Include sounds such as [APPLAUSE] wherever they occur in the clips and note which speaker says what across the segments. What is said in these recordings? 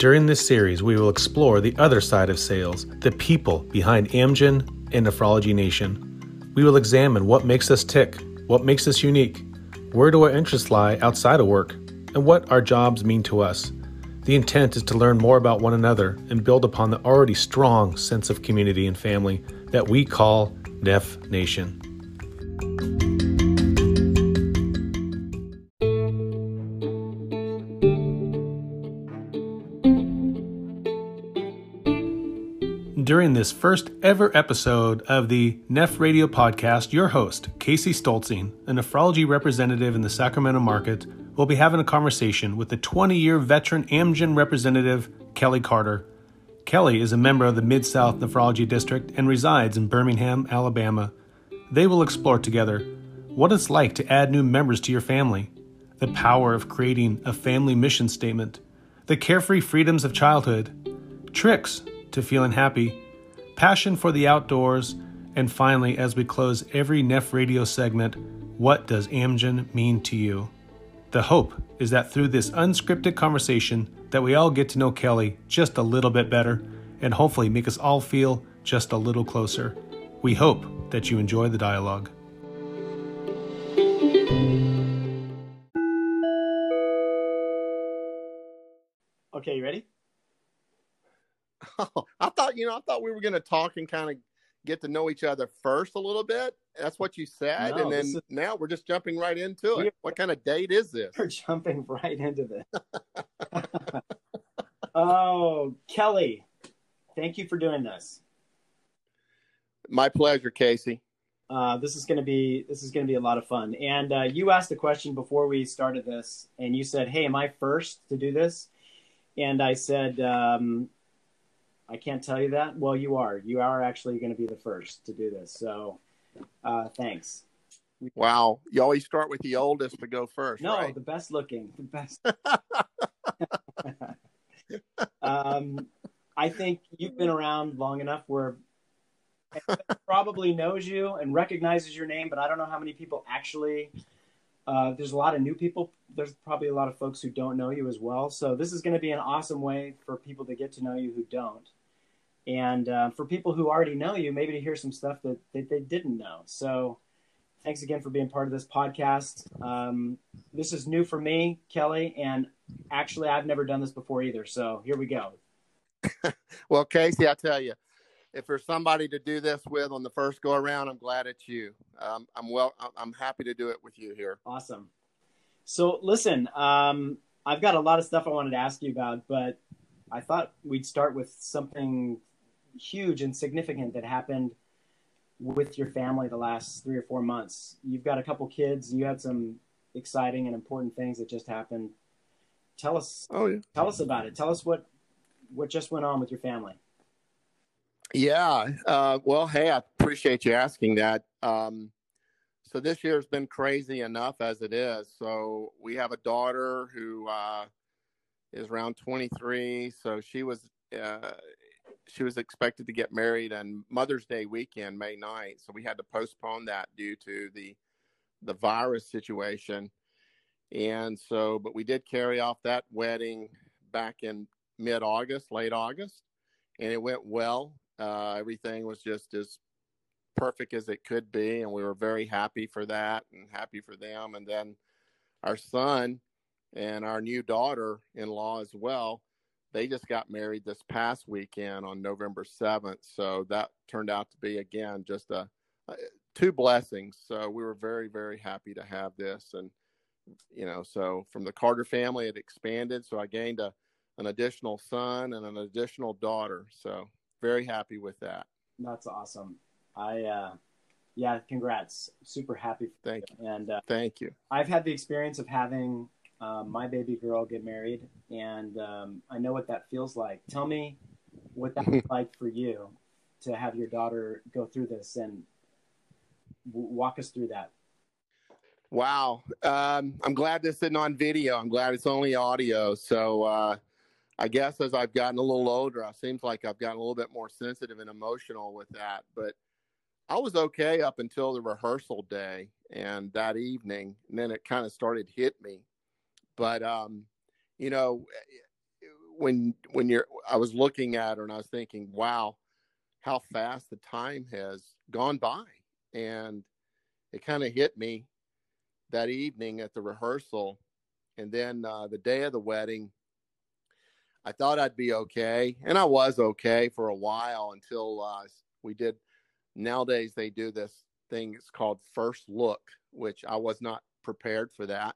Speaker 1: During this series, we will explore the other side of sales, the people behind Amgen and Nephrology Nation. We will examine what makes us tick, what makes us unique, where do our interests lie outside of work, and what our jobs mean to us. The intent is to learn more about one another and build upon the already strong sense of community and family that we call Neph Nation. During this first ever episode of the Neph Radio podcast, your host, Casey Stoeltzing, a nephrology representative in the Sacramento market, will be having a conversation with the 20 year veteran Amgen representative, Kelly Carter. Kelly is a member of the Mid South Nephrology District and resides in Birmingham, Alabama. They will explore together what it's like to add new members to your family, the power of creating a family mission statement, the carefree freedoms of childhood, tricks to feeling happy, passion for the outdoors, and finally, as we close every Neph radio segment, what does Amgen mean to you? The hope is that through this unscripted conversation that we all get to know Kelly just a little bit better and hopefully make us all feel just a little closer. We hope that you enjoy the dialogue.
Speaker 2: Okay, you ready?
Speaker 3: Oh, [LAUGHS] I thought you know, I thought we were going to talk and kind of get to know each other first a little bit. That's what you said,
Speaker 2: No,
Speaker 3: and then
Speaker 2: is-
Speaker 3: now we're just jumping right into it. What kind of date is this?
Speaker 2: We're [LAUGHS] jumping right into this. [LAUGHS] oh, Kelly, thank you for doing this.
Speaker 3: My pleasure, Casey.
Speaker 2: Uh, this is going to be this is going to be a lot of fun. And uh, you asked a question before we started this, and you said, "Hey, am I first to do this?" And I said, um, "I can't tell you that." Well, you are. You are actually going to be the first to do this. So, uh, thanks.
Speaker 3: Wow, you always start with the oldest to go first,
Speaker 2: No,
Speaker 3: right?
Speaker 2: the best looking, the best. [LAUGHS] [LAUGHS] um, I think you've been around long enough where probably knows you and recognizes your name, but I don't know how many people actually. Uh, there's a lot of new people. There's probably a lot of folks who don't know you as well. So this is going to be an awesome way for people to get to know you who don't, and uh, for people who already know you, maybe to hear some stuff that, that they didn't know. So thanks again for being part of this podcast. Um, this is new for me, Kelly, and actually, I've never done this before either. So here we go. [LAUGHS]
Speaker 3: Well, Casey, I tell you, if there's somebody to do this with on the first go around, I'm glad it's you. Um, I'm well. I'm- I'm happy to do it with you here.
Speaker 2: Awesome. So listen, um, I've got a lot of stuff I wanted to ask you about, but I thought we'd start with something huge and significant that happened with your family the last three or four months. You've got a couple kids, you had some exciting and important things that just happened. Tell us,
Speaker 3: Oh yeah.
Speaker 2: tell us about it. Tell us what what just went on with your family.
Speaker 3: Yeah. Uh, well, hey, I appreciate you asking that. Um, so this year's been crazy enough as it is. So we have a daughter who uh, is around 23. So she was uh, she was expected to get married on Mother's Day weekend, May 9th. So we had to postpone that due to the the virus situation. And so, but we did carry off that wedding back in mid August, late August, and it went well. Uh, everything was just as perfect as it could be, and we were very happy for that and happy for them. And then our son and our new daughter-in-law as well, they just got married this past weekend on November seventh. So that turned out to be again just a, a two blessings. So we were very very happy to have this, and you know, so from the Carter family, it expanded. So I gained a an additional son and an additional daughter. So very happy with that.
Speaker 2: That's awesome. I uh, yeah, congrats. Super happy. For
Speaker 3: Thank
Speaker 2: you. And uh,
Speaker 3: Thank you.
Speaker 2: I've had the experience of having uh, my baby girl get married, and um, I know what that feels like. Tell me what that [LAUGHS] was like for you to have your daughter go through this, and w- walk us through that.
Speaker 3: Wow. Um, I'm glad this isn't on video. I'm glad it's only audio. So uh, I guess as I've gotten a little older, it seems like I've gotten a little bit more sensitive and emotional with that. But I was okay up until the rehearsal day and that evening, and then it kind of started hit me. But um, you know, when when you're I was looking at her and I was thinking, wow, how fast the time has gone by. And it kind of hit me that evening at the rehearsal. And then uh, the day of the wedding, I thought I'd be okay. And I was okay for a while until uh, we did. Nowadays, they do this thing, it's called First Look, which I was not prepared for that,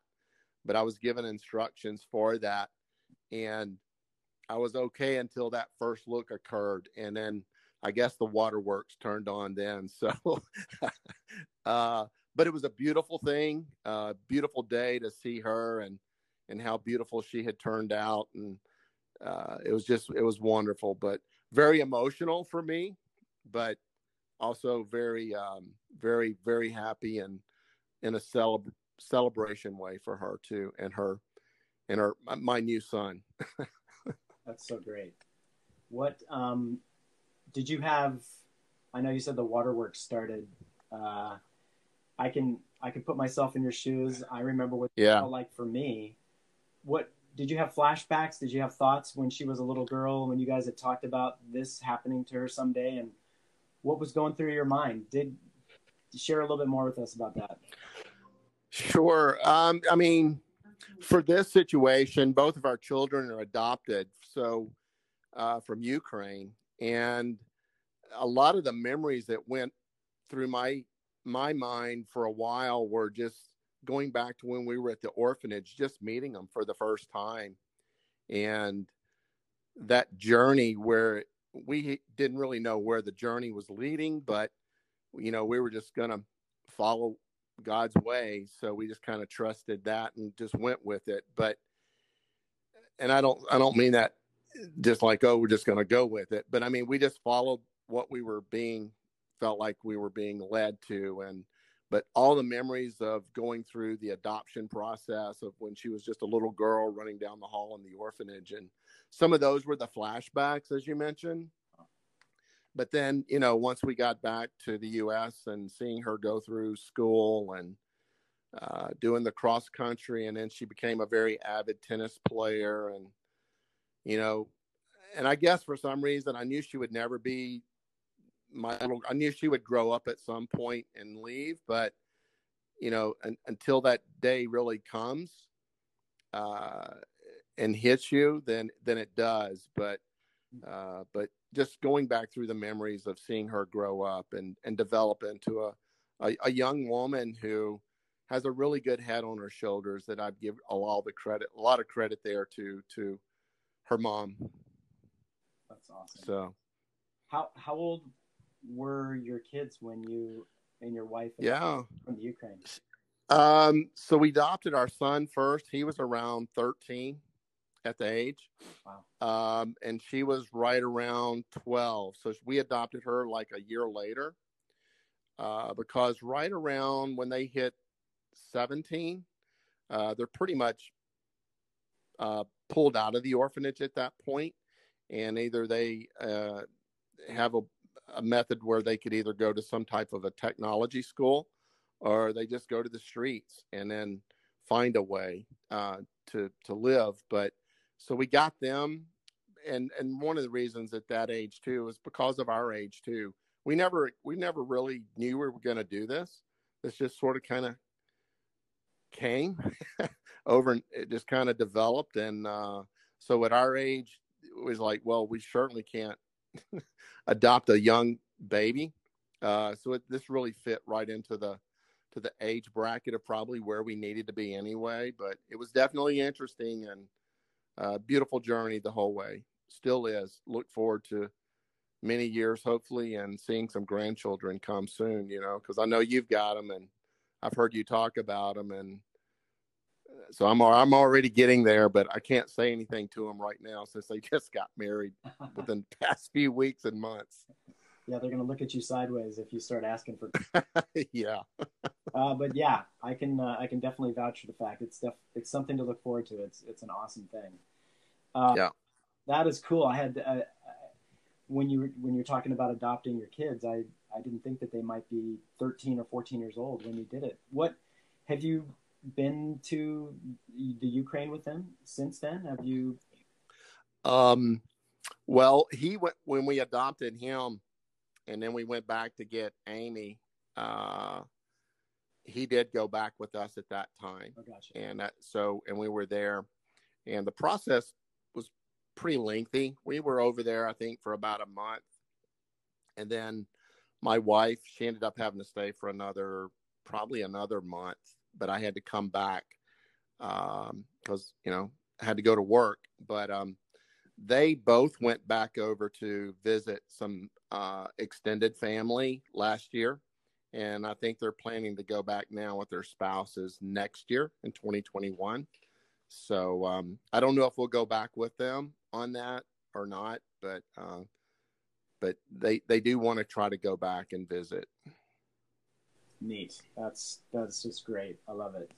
Speaker 3: but I was given instructions for that. And I was okay until that first look occurred. And then I guess the waterworks turned on then. [LAUGHS] So, uh, but it was a beautiful thing, uh, beautiful day to see her and and how beautiful she had turned out, and uh, it was just it was wonderful, but very emotional for me, but also very um, very very happy and in a celeb- celebration way for her too, and her and her my new son. [LAUGHS]
Speaker 2: That's so great. What um, did you have? I know you said the waterworks started. Uh, I can I can put myself in your shoes. I remember what yeah. felt like for me. What did you have flashbacks? Did you have thoughts when she was a little girl when you guys had talked about this happening to her someday and what was going through your mind? Did share a little bit more with us about that?
Speaker 3: Sure. Um, I mean, for this situation, both of our children are adopted, so uh, from Ukraine, and a lot of the memories that went through my my mind for a while were just going back to when we were at the orphanage, just meeting them for the first time, and that journey where we didn't really know where the journey was leading, but you know we were just to follow God's way. So we just kind of trusted that and just went with it. But and I don't I don't mean that just like oh we're just going to go with it, but I mean we just followed what we were being felt like we were being led to and but all the memories of going through the adoption process of when she was just a little girl running down the hall in the orphanage and some of those were the flashbacks as you mentioned but then you know once we got back to the us and seeing her go through school and uh, doing the cross country and then she became a very avid tennis player and you know and i guess for some reason i knew she would never be my little i knew she would grow up at some point and leave but you know un, until that day really comes uh, and hits you then then it does. But uh, but just going back through the memories of seeing her grow up and and develop into a a, a young woman who has a really good head on her shoulders that I'd give a lot of the credit a lot of credit there to to her mom.
Speaker 2: That's awesome.
Speaker 3: So
Speaker 2: how how old were your kids when you and your wife
Speaker 3: yeah
Speaker 2: from the Ukraine?
Speaker 3: Um so we adopted our son first. He was around 13 at the age. Wow. Um, and she was right around 12. So we adopted her like a year later uh, because right around when they hit 17, uh, they're pretty much uh, pulled out of the orphanage at that point, and either they uh, have a, a, method where they could either go to some type of a technology school, or they just go to the streets and then find a way uh, to to live. But so we got them and and one of the reasons at that age too is because of our age too. We never we never really knew we were going to do this. This just sort of kind of came [LAUGHS] over and it just kind of developed. And uh, so at our age it was like well we certainly can't [LAUGHS] adopt a young baby. Uh, so it, this really fit right into the to the age bracket of probably where we needed to be anyway. But it was definitely interesting and uh, beautiful journey the whole way. Still is. Look forward to many years, hopefully, and seeing some grandchildren come soon. You know, because I know you've got them, and I've heard you talk about them, and uh, so I'm I'm already getting there, but I can't say anything to them right now since they [LAUGHS] just got married [LAUGHS] within the past few weeks and months.
Speaker 2: Yeah, they're gonna look at you sideways if you start asking for. [LAUGHS]
Speaker 3: yeah.
Speaker 2: Uh, but yeah, I can uh, I can definitely vouch for the fact it's def- it's something to look forward to. It's it's an awesome thing.
Speaker 3: Uh, yeah.
Speaker 2: That is cool. I had uh, when you when you're talking about adopting your kids, I I didn't think that they might be 13 or 14 years old when you did it. What have you been to the Ukraine with them since then? Have you
Speaker 3: Um, well, he went when we adopted him, and then we went back to get Amy. Uh, he did go back with us at that time,
Speaker 2: Oh, gotcha.
Speaker 3: and that, so and we were there, and the process was pretty lengthy. We were over there, I think, for about a month, and then my wife she ended up having to stay for another probably another month, but I had to come back because you know I had to go to work. But um, they both went back over to visit some uh, extended family last year, and I think they're planning to go back now with their spouses next year in 2021. So um, I don't know if we'll go back with them on that or not, but uh, but they they do want to try to go back and visit.
Speaker 2: Neat. That's that's just great. I love it.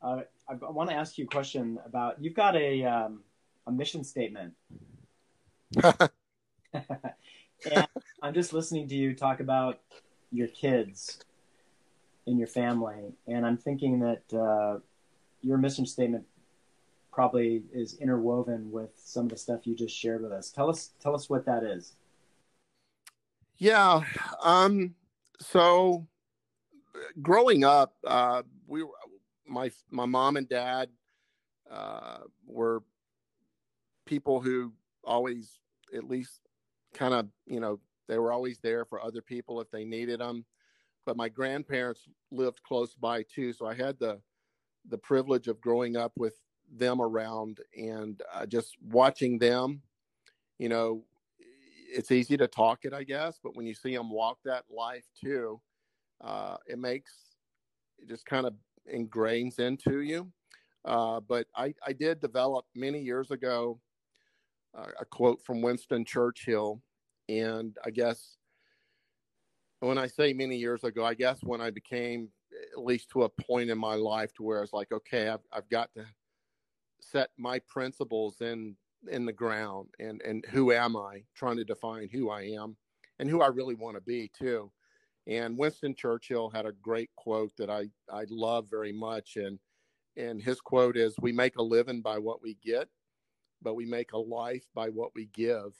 Speaker 2: Uh, I, I want to ask you a question about. You've got a um, a mission statement, [LAUGHS] [LAUGHS] and I'm just listening to you talk about your kids in your family, and I'm thinking that uh, your mission statement probably is interwoven with some of the stuff you just shared with us. Tell us tell us what that is.
Speaker 3: Yeah. Um, so growing up, uh, we were, my my mom and dad uh, were people who always at least kind of you know they were always there for other people if they needed them. But my grandparents lived close by too, so I had the the privilege of growing up with them around and uh, just watching them. You know, it's easy to talk it, I guess, but when you see them walk that life too, uh, it makes it just kind of ingrains into you. Uh, but I, I did develop many years ago uh, a quote from Winston Churchill, and I guess when I say many years ago, I guess when I became at least to a point in my life to where I was like, okay, I've, I've got to set my principles in in the ground and and who am I trying to define who I am and who I really want to be too. And Winston Churchill had a great quote that I I love very much and and his quote is we make a living by what we get but we make a life by what we give.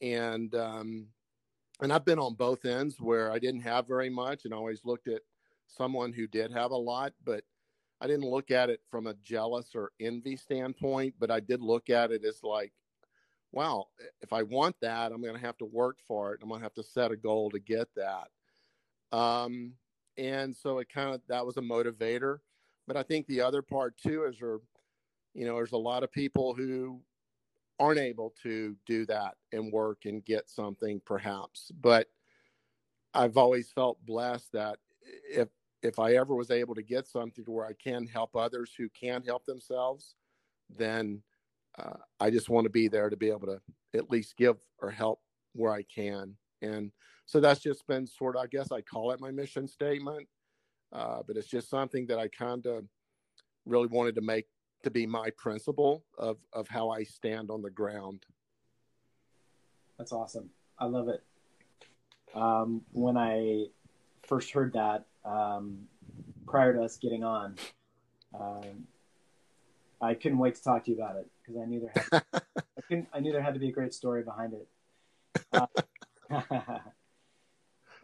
Speaker 3: And um and I've been on both ends where I didn't have very much and always looked at someone who did have a lot but I didn't look at it from a jealous or envy standpoint, but I did look at it as like, wow, if I want that, I'm going to have to work for it. I'm going to have to set a goal to get that. Um, and so it kind of that was a motivator. But I think the other part too is, there, you know, there's a lot of people who aren't able to do that and work and get something perhaps. But I've always felt blessed that if if I ever was able to get something to where I can help others who can't help themselves, then uh, I just want to be there to be able to at least give or help where I can. And so that's just been sort of, I guess I call it my mission statement, uh, but it's just something that I kind of really wanted to make to be my principle of, of how I stand on the ground.
Speaker 2: That's awesome. I love it. Um, when I first heard that, um, prior to us getting on, um, I couldn't wait to talk to you about it because I knew there had I, couldn't, I knew there had to be a great story behind it. [LAUGHS] Uh,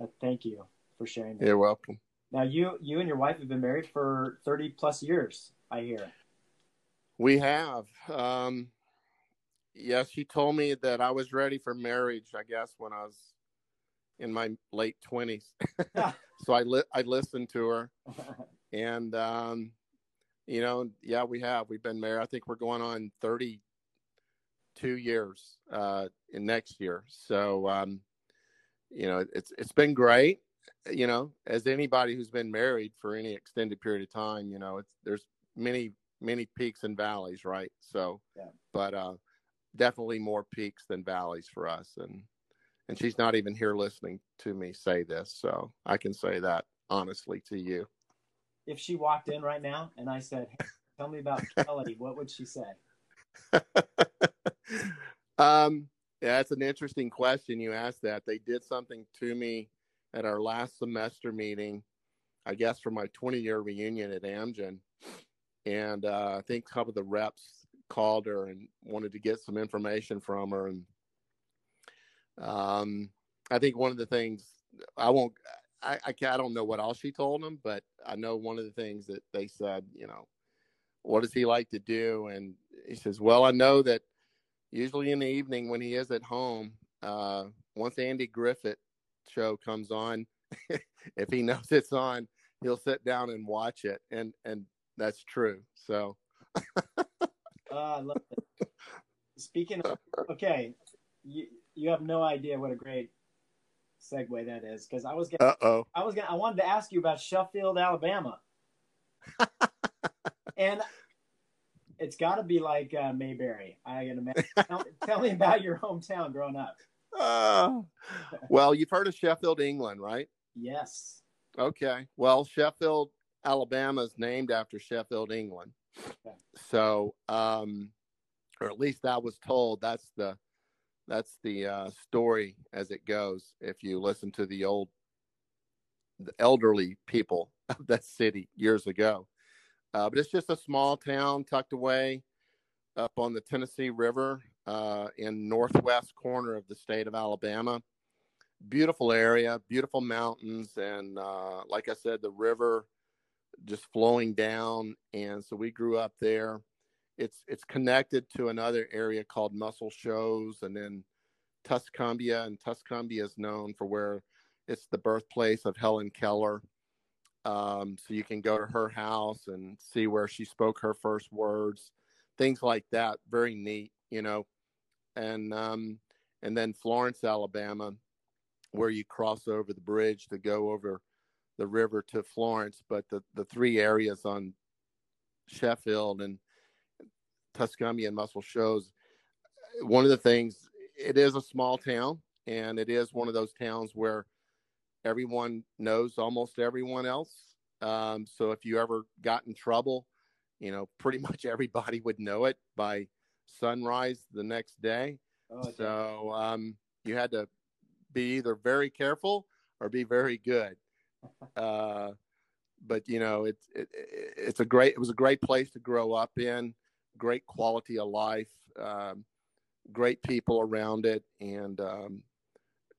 Speaker 2: [LAUGHS] thank you for sharing that.
Speaker 3: You're welcome.
Speaker 2: Now you you and your wife have been married for thirty plus years. I hear.
Speaker 3: We have. Um, yes, she told me that I was ready for marriage. I guess when I was in my late twenties. [LAUGHS] [LAUGHS] so I li- I listened to her, [LAUGHS] and um, you know, yeah, we have. We've been married. I think we're going on thirty two years uh, in next year. So um, you know, it's it's been great. You know, as anybody who's been married for any extended period of time, you know, it's there's many many peaks and valleys, right? So,
Speaker 2: yeah.
Speaker 3: but uh, definitely more peaks than valleys for us, and and she's not even here listening to me say this, so I can say that honestly to you.
Speaker 2: If she walked in right now and I said, hey, "Tell me about Kelly," what would she say? [LAUGHS]
Speaker 3: um, yeah, that's an interesting question. You asked that. They did something to me at our last semester meeting, I guess for my 20 year reunion at Amgen. And uh, I think a couple of the reps called her and wanted to get some information from her. And um, I think one of the things I won't, I, I, I don't know what else she told him, but I know one of the things that they said, you know, what does he like to do? And he says, well, I know that usually in the evening when he is at home, uh, once Andy Griffith show comes on, [LAUGHS] if he knows it's on, he'll sit down and watch it. And, and that's true. So.
Speaker 2: oh, [LAUGHS] I love it. Speaking of, okay, you, you have no idea what a great segue that is because I was gonna,
Speaker 3: Uh-oh.
Speaker 2: I was gonna, I wanted to ask you about Sheffield, Alabama, [LAUGHS] and it's got to be like uh, Mayberry. I can imagine. tell, tell, me about your hometown growing up.
Speaker 3: Uh, well, you've heard of Sheffield, England, right?
Speaker 2: Yes.
Speaker 3: Okay. Well, Sheffield, Alabama is named after Sheffield, England. So, um, or at least I was told that's the that's the uh, story as it goes. If you listen to the old, the elderly people of that city years ago, uh, but it's just a small town tucked away up on the Tennessee River uh, in northwest corner of the state of Alabama. Beautiful area, beautiful mountains, and uh, like I said, the river just flowing down. And so we grew up there it's it's connected to another area called Muscle Shoals, and then Tuscumbia, and Tuscumbia is known for where it's the birthplace of Helen Keller. Um, so you can go to her house and see where she spoke her first words, things like that. Very neat, you know. And um, and then Florence, Alabama, where you cross over the bridge to go over the river to Florence. But the the three areas on Sheffield and Tuscumbia and Muscle Shoals. One of the things, it is a small town, and it is one of those towns where everyone knows almost everyone else. Um, so if you ever got in trouble, you know, [LAUGHS] pretty much everybody would know it by sunrise the next day. Oh, so um, you had to be either very careful or be very good. Uh, but you know, it's it, it's a great it was a great place to grow up in great quality of life, um, great people around it, and um,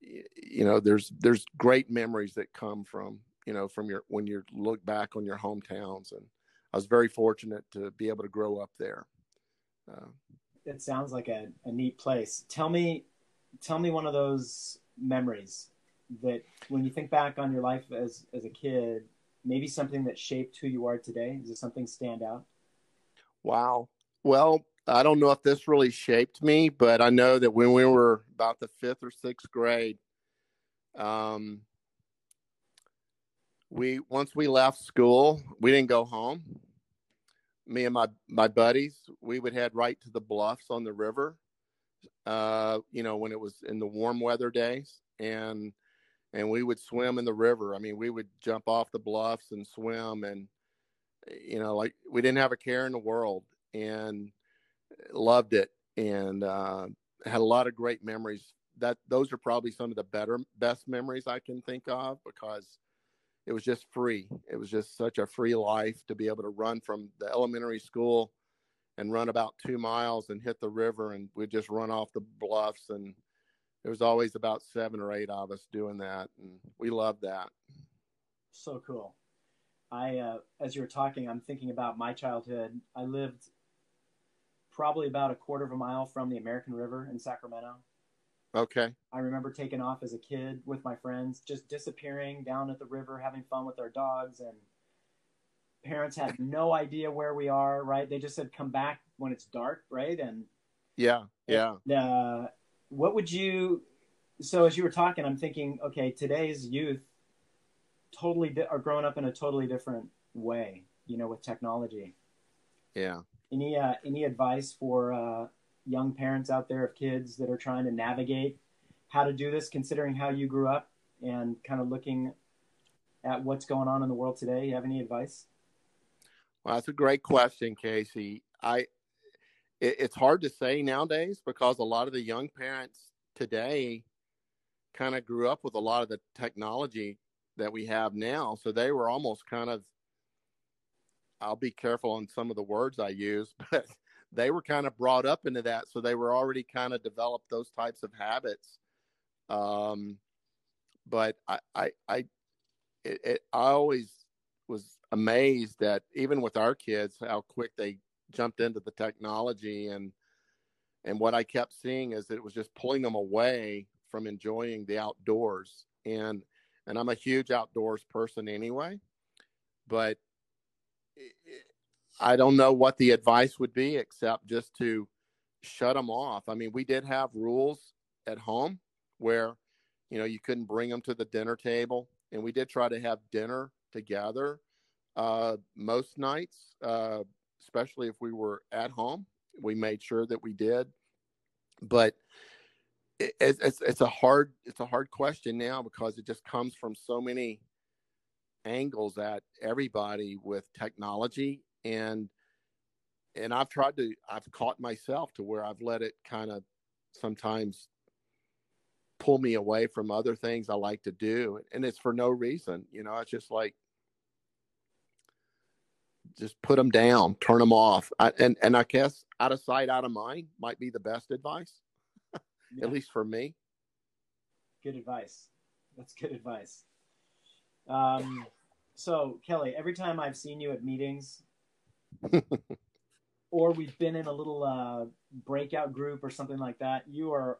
Speaker 3: you know, there's there's great memories that come from you know from your when you look back on your hometowns, and I was very fortunate to be able to grow up there.
Speaker 2: Uh, it sounds like a, a neat place. Tell me, tell me one of those memories that when you think back on your life as as a kid, maybe something that shaped who you are today. Does something stand out?
Speaker 3: Wow. Well, I don't know if this really shaped me, but I know that when we were about the fifth or sixth grade, um, we once we left school, we didn't go home. Me and my my buddies, we would head right to the bluffs on the river. Uh, you know, when it was in the warm weather days, and and we would swim in the river. I mean, we would jump off the bluffs and swim, and you know, like we didn't have a care in the world and loved it and uh, had a lot of great memories. That those are probably some of the better best memories I can think of because it was just free. It was just such a free life to be able to run from the elementary school and run about two miles and hit the river and we'd just run off the bluffs and there was always about seven or eight of us doing that and we loved that
Speaker 2: so cool i uh, as you were talking i'm thinking about my childhood i lived probably about a quarter of a mile from the American River in Sacramento.
Speaker 3: Okay.
Speaker 2: I remember taking off as a kid with my friends, just disappearing down at the river, having fun with our dogs, and parents had no idea where we are. Right? They just said, "Come back when it's dark." Right? And
Speaker 3: yeah, yeah.
Speaker 2: And, uh, what would you? So as you were talking, I'm thinking, okay, today's youth totally di- are growing up in a totally different way. You know, with technology.
Speaker 3: Yeah.
Speaker 2: Any uh, any advice for uh, young parents out there of kids that are trying to navigate how to do this, considering how you grew up and kind of looking at what's going on in the world today? You have any advice?
Speaker 3: Well, that's a great question, Casey. I it, it's hard to say nowadays because a lot of the young parents today kind of grew up with a lot of the technology that we have now, so they were almost kind of I'll be careful on some of the words I use, [LAUGHS] but they were kind of brought up into that, so they were already kind of developed those types of habits. Um, but I, I, I, it, it, I always was amazed that even with our kids, how quick they jumped into the technology and and what I kept seeing is that it was just pulling them away from enjoying the outdoors and and I'm a huge outdoors person anyway but I don't know what the advice would be except just to shut them off. I mean, we did have rules at home where, you know, you couldn't bring them to the dinner table, and we did try to have dinner together uh, most nights, uh, especially if we were at home. We made sure that we did, but it, it's it's a hard it's a hard question now because it just comes from so many angles at everybody with technology and and I've tried to I've caught myself to where I've let it kind of sometimes pull me away from other things I like to do and it's for no reason you know it's just like just put them down turn them off. I, and and I guess out of sight out of mind might be the best advice [LAUGHS] yeah. at least for me.
Speaker 2: Good advice. That's good advice. Um so Kelly every time I've seen you at meetings [LAUGHS] or we've been in a little uh, breakout group or something like that, you are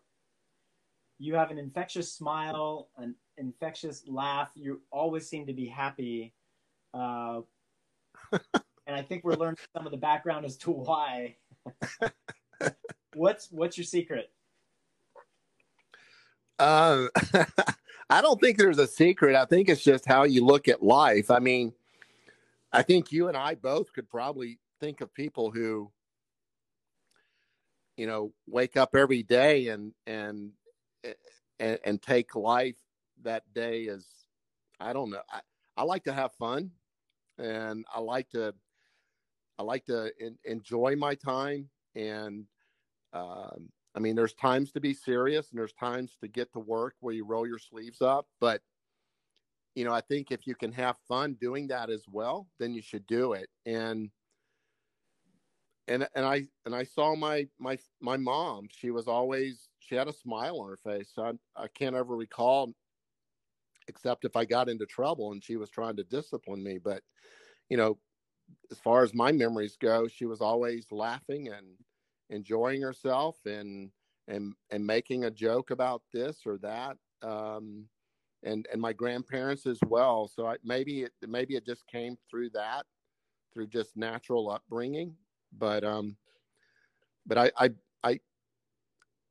Speaker 2: you have an infectious smile, an infectious laugh. You always seem to be happy, uh, [LAUGHS] and I think we're learning some of the background as to why. [LAUGHS] what's what's your secret?
Speaker 3: Um, [LAUGHS] I don't think there's a secret. I think it's just how you look at life. I mean, I think you and I both could probably think of people who, you know, wake up every day and and and, and take life that day as I don't know. I, I like to have fun, and I like to I like to in, enjoy my time. And um, I mean, there's times to be serious, and there's times to get to work where you roll your sleeves up. But you know, I think if you can have fun doing that as well, then you should do it. And and and I and I saw my my my mom. She was always she had a smile on her face. I I can't ever recall, except if I got into trouble and she was trying to discipline me. But you know, as far as my memories go, she was always laughing and enjoying herself and and and making a joke about this or that. Um, and and my grandparents as well. So I, maybe it maybe it just came through that, through just natural upbringing. But um, but I I I,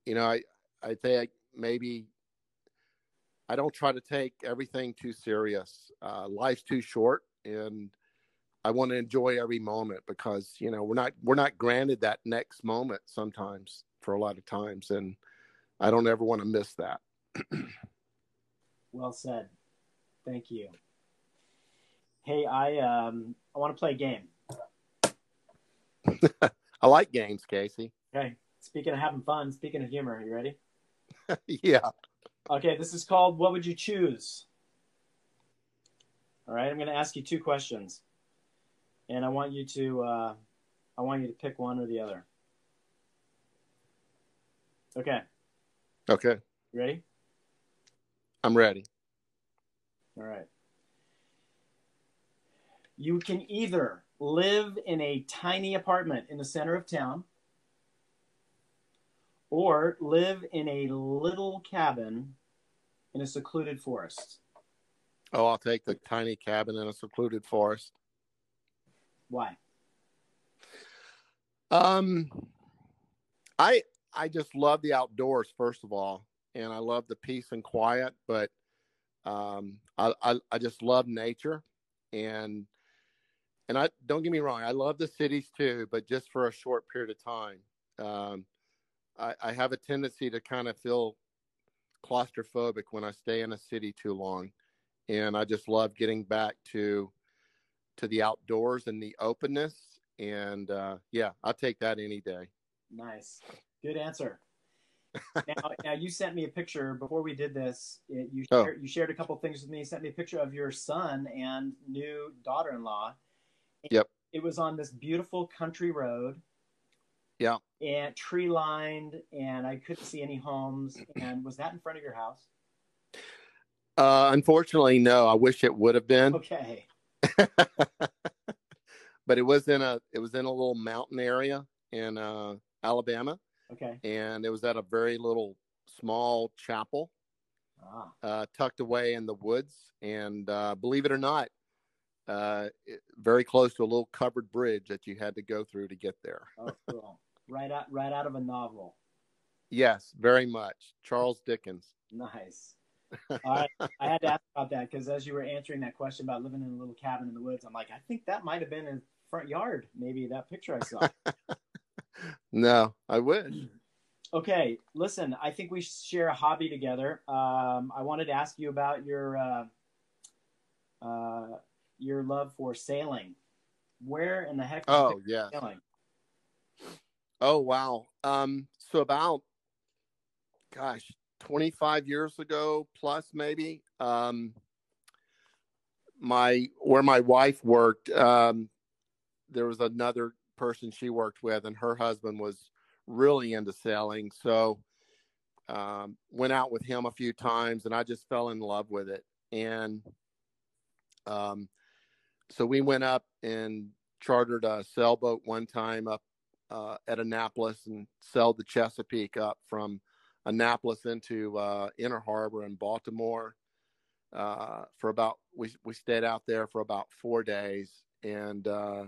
Speaker 3: you know I I think maybe I don't try to take everything too serious. Uh, life's too short, and I want to enjoy every moment because you know we're not we're not granted that next moment sometimes for a lot of times, and I don't ever want to miss that.
Speaker 2: Well said. Thank you. Hey, I um I want to play a game. [LAUGHS]
Speaker 3: I like games, Casey.
Speaker 2: Okay. Speaking of having fun, speaking of humor, are you ready? [LAUGHS]
Speaker 3: yeah.
Speaker 2: Okay, this is called What Would You Choose? All right, I'm going to ask you two questions. And I want you to uh, I want you to pick one or the other. Okay.
Speaker 3: Okay.
Speaker 2: You ready?
Speaker 3: I'm ready.
Speaker 2: All right. You can either live in a tiny apartment in the center of town or live in a little cabin in a secluded forest.
Speaker 3: Oh, I'll take the tiny cabin in a secluded forest.
Speaker 2: Why?
Speaker 3: Um I I just love the outdoors first of all and I love the peace and quiet. But um, I, I, I just love nature, and and I don't get me wrong, I love the cities too, but just for a short period of time. Um, I, I have a tendency to kind of feel claustrophobic when I stay in a city too long, and I just love getting back to to the outdoors and the openness. And uh, yeah, I'll take that any day.
Speaker 2: Nice, good answer [LAUGHS] now, now, you sent me a picture before we did this. You oh. shared, you shared a couple things with me. You sent me a picture of your son and new daughter-in-law.
Speaker 3: Yep.
Speaker 2: It was on this beautiful country road.
Speaker 3: Yeah.
Speaker 2: And tree lined, and I couldn't see any homes. And was that in front of your house?
Speaker 3: Uh, unfortunately, no. I wish it would have been.
Speaker 2: Okay. [LAUGHS]
Speaker 3: but it was in a it was in a little mountain area in uh, Alabama,
Speaker 2: Okay.
Speaker 3: and it was at a very little small chapel
Speaker 2: Ah.
Speaker 3: uh, tucked away in the woods. And uh, believe it or not, uh, it, very close to a little covered bridge that you had to go through to get there.
Speaker 2: Oh, cool. right out, right out of a novel.
Speaker 3: Yes, very much. Charles Dickens.
Speaker 2: Nice. Right. I had to ask about that because as you were answering that question about living in a little cabin in the woods, I'm like, I think that might have been his front yard. Maybe that picture I saw. [LAUGHS]
Speaker 3: No, I wish.
Speaker 2: okay. Listen, I think we should share a hobby together. Um, I wanted to ask you about your uh, uh, your love for sailing. Where in the heck?
Speaker 3: Oh, yeah.
Speaker 2: sailing?
Speaker 3: Oh, wow. Um, so about, gosh, 25 years ago plus maybe, um, my, where my wife worked, um, there was another person she worked with and her husband was really into sailing. So, um, went out with him a few times and I just fell in love with it. And, um, so we went up and chartered a sailboat one time up uh, at Annapolis and sailed the Chesapeake up from Annapolis into uh, Inner Harbor in Baltimore uh, for about we we stayed out there for about four days and uh,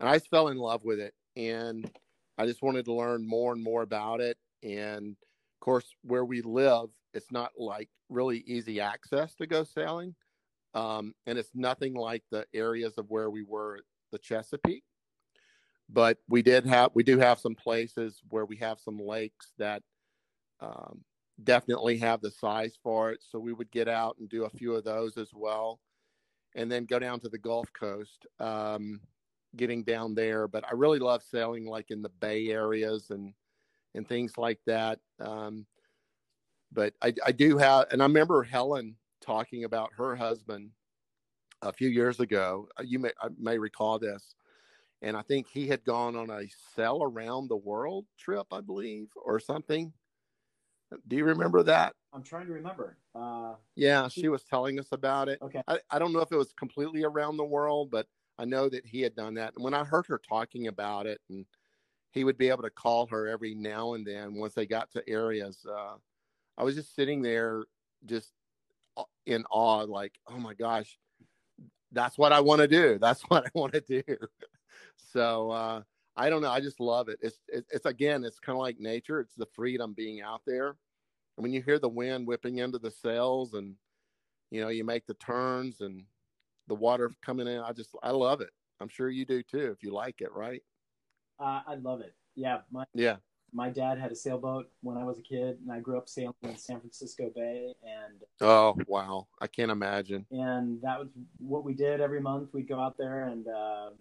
Speaker 3: and I fell in love with it and I just wanted to learn more and more about it. And of course where we live it's not like really easy access to go sailing um, and it's nothing like the areas of where we were at the Chesapeake. But we did have we do have some places where we have some lakes that um, definitely have the size for it. So we would get out and do a few of those as well. And then go down to the gulf coast um, getting down there. But i really love sailing like in the bay areas and and things like that. Um, but I, I do have and i remember helen talking about her husband a few years ago. You may I may recall this. And I think he had gone on a sail around the world trip, I believe, or something. Do you remember that?
Speaker 2: I'm trying to remember. Uh,
Speaker 3: Yeah, she was telling us about it.
Speaker 2: okay.
Speaker 3: I, I don't know if it was completely around the world, but I know that he had done that. And when I heard her talking about it, and he would be able to call her every now and then once they got to areas, uh, I was just sitting there, just in awe, like, oh my gosh, that's what I want to do. That's [LAUGHS] what I want to do. [LAUGHS] so uh, I don't know. I just love it. It's it, it's again, it's kind of like nature. It's the freedom being out there. And when you hear the wind whipping into the sails, and you know you make the turns and the water coming in, I just I love it. I'm sure you do too if you like it, right?
Speaker 2: uh, I love it. Yeah. My,
Speaker 3: Yeah.
Speaker 2: my dad had a sailboat when I was a kid, and I grew up sailing in San Francisco Bay, and
Speaker 3: Oh wow, I can't imagine.
Speaker 2: and that was what we did every month. We'd go out there, and um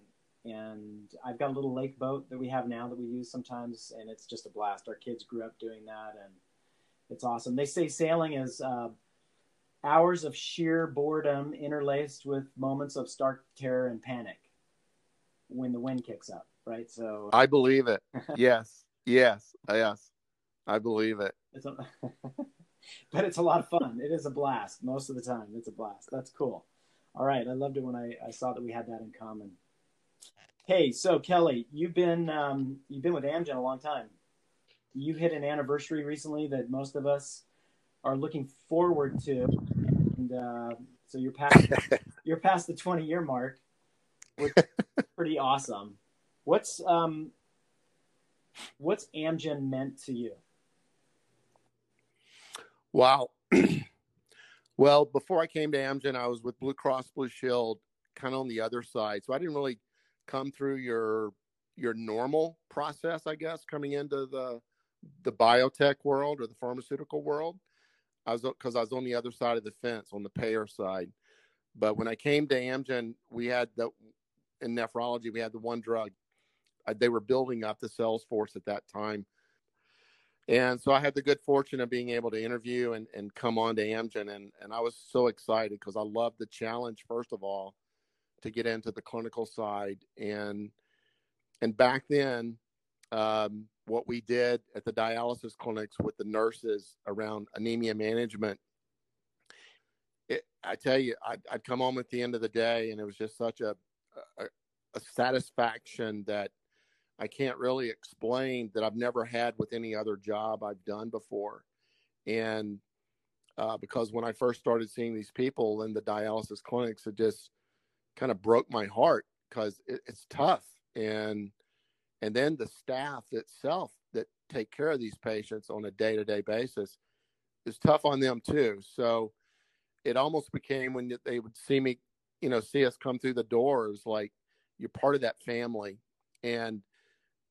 Speaker 2: and I've got a little lake boat that we have now that we use sometimes, and it's just a blast. Our kids grew up doing that, and it's awesome. They say sailing is uh, hours of sheer boredom interlaced with moments of stark terror and panic when the wind kicks up. Right, so
Speaker 3: I believe it. [LAUGHS] yes, yes, yes. I believe it.
Speaker 2: It's a, [LAUGHS] but it's a lot of fun. It is a blast most of the time. It's a blast. That's cool. All right, I loved it when I, I saw that we had that in common. Hey, so Kelly, you've been um, you've been with Amgen a long time. You hit an anniversary recently that most of us are looking forward to, and uh, so you're past [LAUGHS] you're past the 20 year mark, which [LAUGHS] is pretty awesome. What's um, what's Amgen meant to you?
Speaker 3: Wow. [CLEARS THROAT] well, before I came to Amgen, I was with Blue Cross Blue Shield, kind of on the other side. So I didn't really come through your your normal process, I guess, coming into the the biotech world or the pharmaceutical world. I was because I was on the other side of the fence, on the payer side. But when I came to Amgen, we had the in nephrology, we had the one drug. They were building up the sales force at that time and so I had the good fortune of being able to interview and, and come on to Amgen. And, and I was so excited because I loved the challenge, first of all, to get into the clinical side. And, and back then, um, what we did at the dialysis clinics with the nurses around anemia management. It, I tell you, I'd, I'd, come home at the end of the day, and it was just such a, a, a satisfaction that I can't really explain that I've never had with any other job I've done before. And uh, because when I first started seeing these people in the dialysis clinics, it just kind of broke my heart because it, it's tough. And and then the staff itself that take care of these patients on a day to day basis is tough on them too. So it almost became when they would see me, you know, see us come through the doors, like you're part of that family. And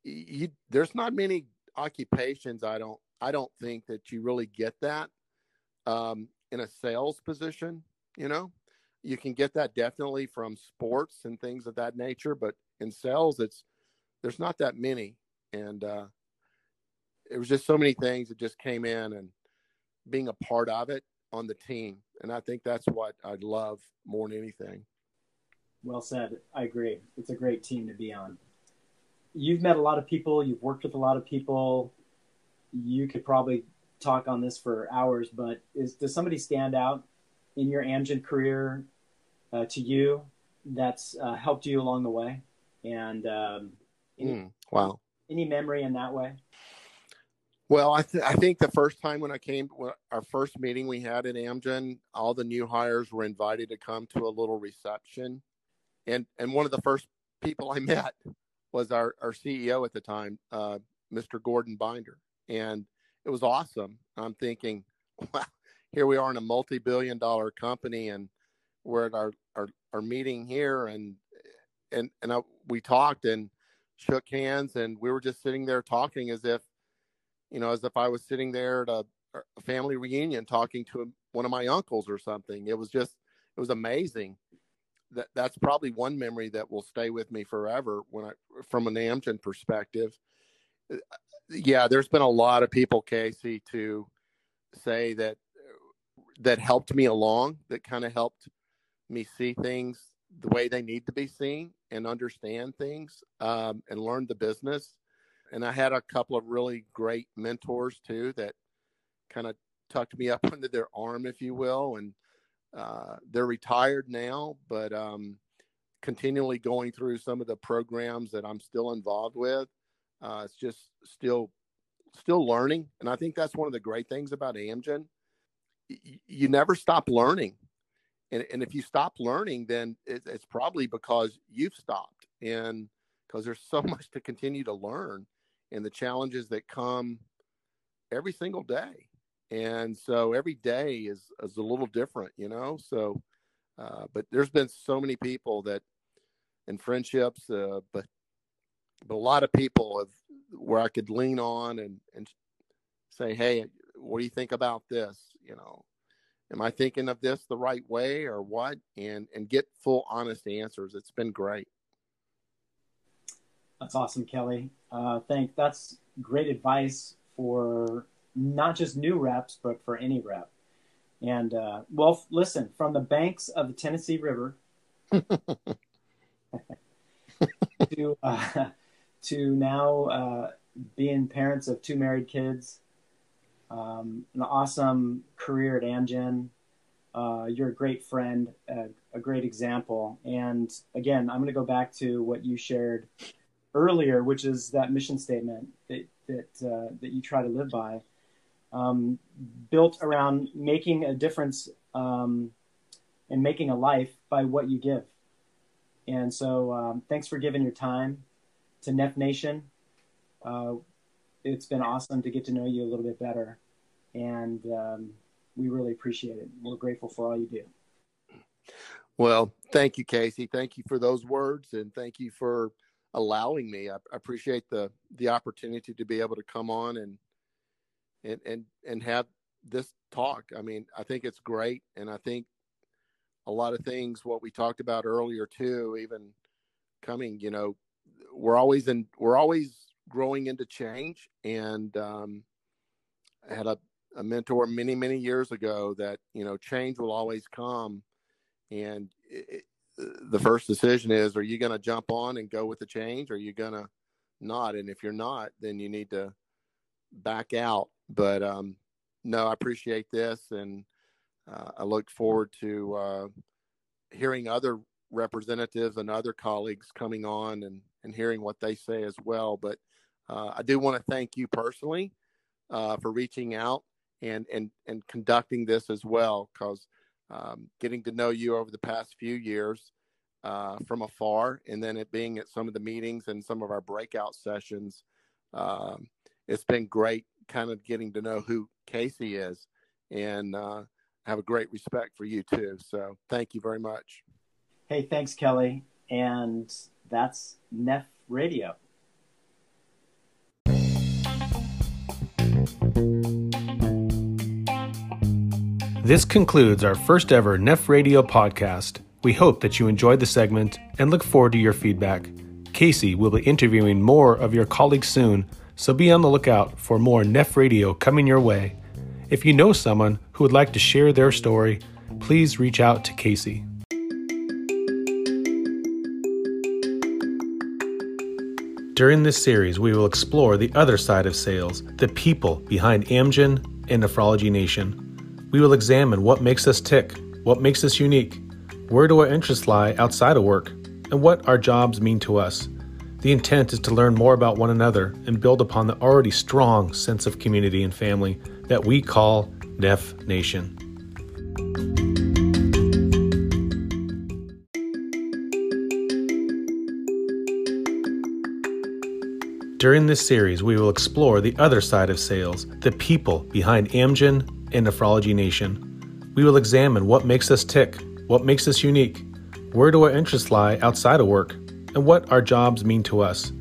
Speaker 3: you, there's not many occupations I don't I don't think that you really get that um, in a sales position. You know, you can get that definitely from sports and things of that nature, but in sales, it's there's not that many, and uh, it was just so many things that just came in and being a part of it on the team, and I think that's what I love more than anything.
Speaker 2: Well said. I agree. It's a great team to be on. You've met a lot of people. You've worked with a lot of people. You could probably talk on this for hours, but is does somebody stand out in your Amgen career uh, to you that's uh, helped you along the way? And um, any,
Speaker 3: mm, wow,
Speaker 2: any memory in that way?
Speaker 3: Well, I, th- I think the first time when I came, our first meeting we had at Amgen, all the new hires were invited to come to a little reception, and and one of the first people I [LAUGHS] met was our our CEO at the time, uh, Mr. Gordon Binder, and it was awesome. I'm thinking, [LAUGHS] wow, here we are in a multi-billion dollar company and we're at our, our, our meeting here and, and, and I, we talked and shook hands and we were just sitting there talking as if, you know, as if I was sitting there at a, a family reunion talking to one of my uncles or something. It was just, it was amazing. That that's probably one memory that will stay with me forever when I, from an Amgen perspective yeah, there's been a lot of people, Casey, to say that that helped me along, that kind of helped me see things the way they need to be seen and understand things um, and learn the business. And I had a couple of really great mentors too that kind of tucked me up [LAUGHS] under their arm, if you will. And uh, they're retired now, but um, continually going through some of the programs that I'm still involved with. Uh, it's just still still learning, and I think that's one of the great things about Amgen. Y- you never stop learning, and, and if you stop learning, then it, it's probably because you've stopped, and because there's so [LAUGHS] much to continue to learn, and the challenges that come every single day, and so every day is is a little different, you know. So, uh, but there's been so many people that and friendships, uh, but but a lot of people have where I could lean on and and say, hey, what do you think about this? You know, am I thinking of this the right way or what? And and get full honest answers. It's been great.
Speaker 2: That's awesome, Kelly. Uh, thank that's great advice for not just new reps, but for any rep. And uh, well, listen, from the banks of the Tennessee River [LAUGHS] to uh, [LAUGHS] to now uh, being parents of two married kids, um, an awesome career at Amgen. Uh, you're a great friend, a, a, great example. And again, I'm going to go back to what you shared earlier, which is that mission statement that that uh, that you try to live by, um, built around making a difference um, and making a life by what you give. And so, um, thanks for giving your time to Neph Nation. Uh, it's been awesome to get to know you a little bit better, and um, we really appreciate it. We're grateful for all you do.
Speaker 3: Well, thank you, Casey. Thank you for those words, and thank you for allowing me. I, I appreciate the the opportunity to be able to come on and and and and have this talk. I mean, I think it's great, and I think a lot of things what we talked about earlier too, even coming, you know, we're always in we're always growing into change and um, I had a, a mentor many many years ago that you know change will always come and it, the first decision is are you going to jump on and go with the change or are you going to not. And if you're not, then you need to back out. But um, no, I appreciate this, and uh, I look forward to uh, hearing other representatives and other colleagues coming on and, and hearing what they say as well. But uh, I do want to thank you personally uh, for reaching out and and and conducting this as well, because um, getting to know you over the past few years uh, from afar, and then it being at some of the meetings and some of our breakout sessions, um, it's been great, kind of getting to know who Casey is, and uh, have a great respect for you too. So thank you very much.
Speaker 2: Hey, thanks, Kelly, and that's Neph Radio.
Speaker 1: This concludes our first ever Neph Radio podcast. We hope that you enjoyed the segment and look forward to your feedback. Casey will be interviewing more of your colleagues soon, so be on the lookout for more Neph Radio coming your way. If you know someone who would like to share their story, please reach out to Casey. During this series, we will explore the other side of sales, the people behind Amgen and Nephrology Nation. We will examine what makes us tick, what makes us unique, where do our interests lie outside of work, and what our jobs mean to us. The intent is to learn more about one another and build upon the already strong sense of community and family that we call Neph Nation. During this series, we will explore the other side of sales, the people behind Amgen and Nephrology Nation. We will examine what makes us tick, what makes us unique, where do our interests lie outside of work, and what our jobs mean to us.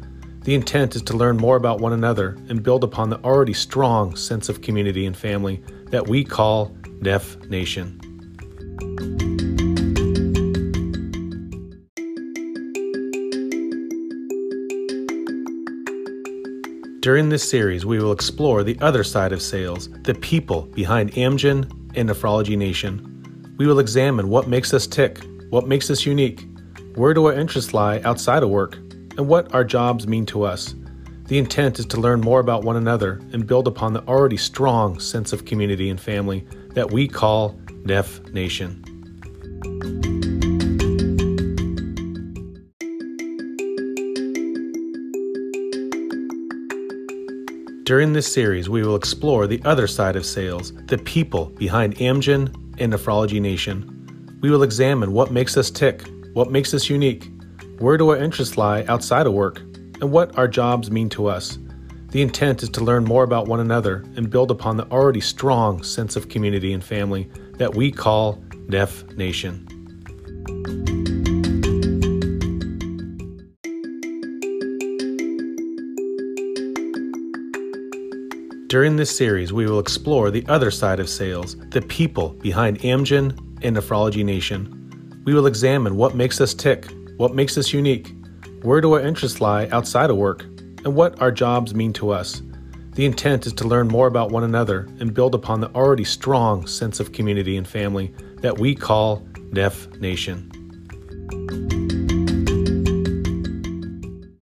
Speaker 1: The intent is to learn more about one another and build upon the already strong sense of community and family that we call Neph Nation. During this series, we will explore the other side of sales, the people behind Amgen and Nephrology Nation. We will examine what makes us tick, what makes us unique, where do our interests lie outside of work, and what our jobs mean to us. The intent is to learn more about one another and build upon the already strong sense of community and family that we call Neph Nation. During this series, we will explore the other side of sales, the people behind Amgen and Nephrology Nation. We will examine what makes us tick, what makes us unique, where do our interests lie outside of work, and what our jobs mean to us. The intent is to learn more about one another and build upon the already strong sense of community and family that we call Neph Nation. During this series, we will explore the other side of sales, the people behind Amgen and Nephrology Nation. We will examine what makes us tick, what makes us unique, where do our interests lie outside of work, and what our jobs mean to us. The intent is to learn more about one another and build upon the already strong sense of community and family that we call Neph Nation.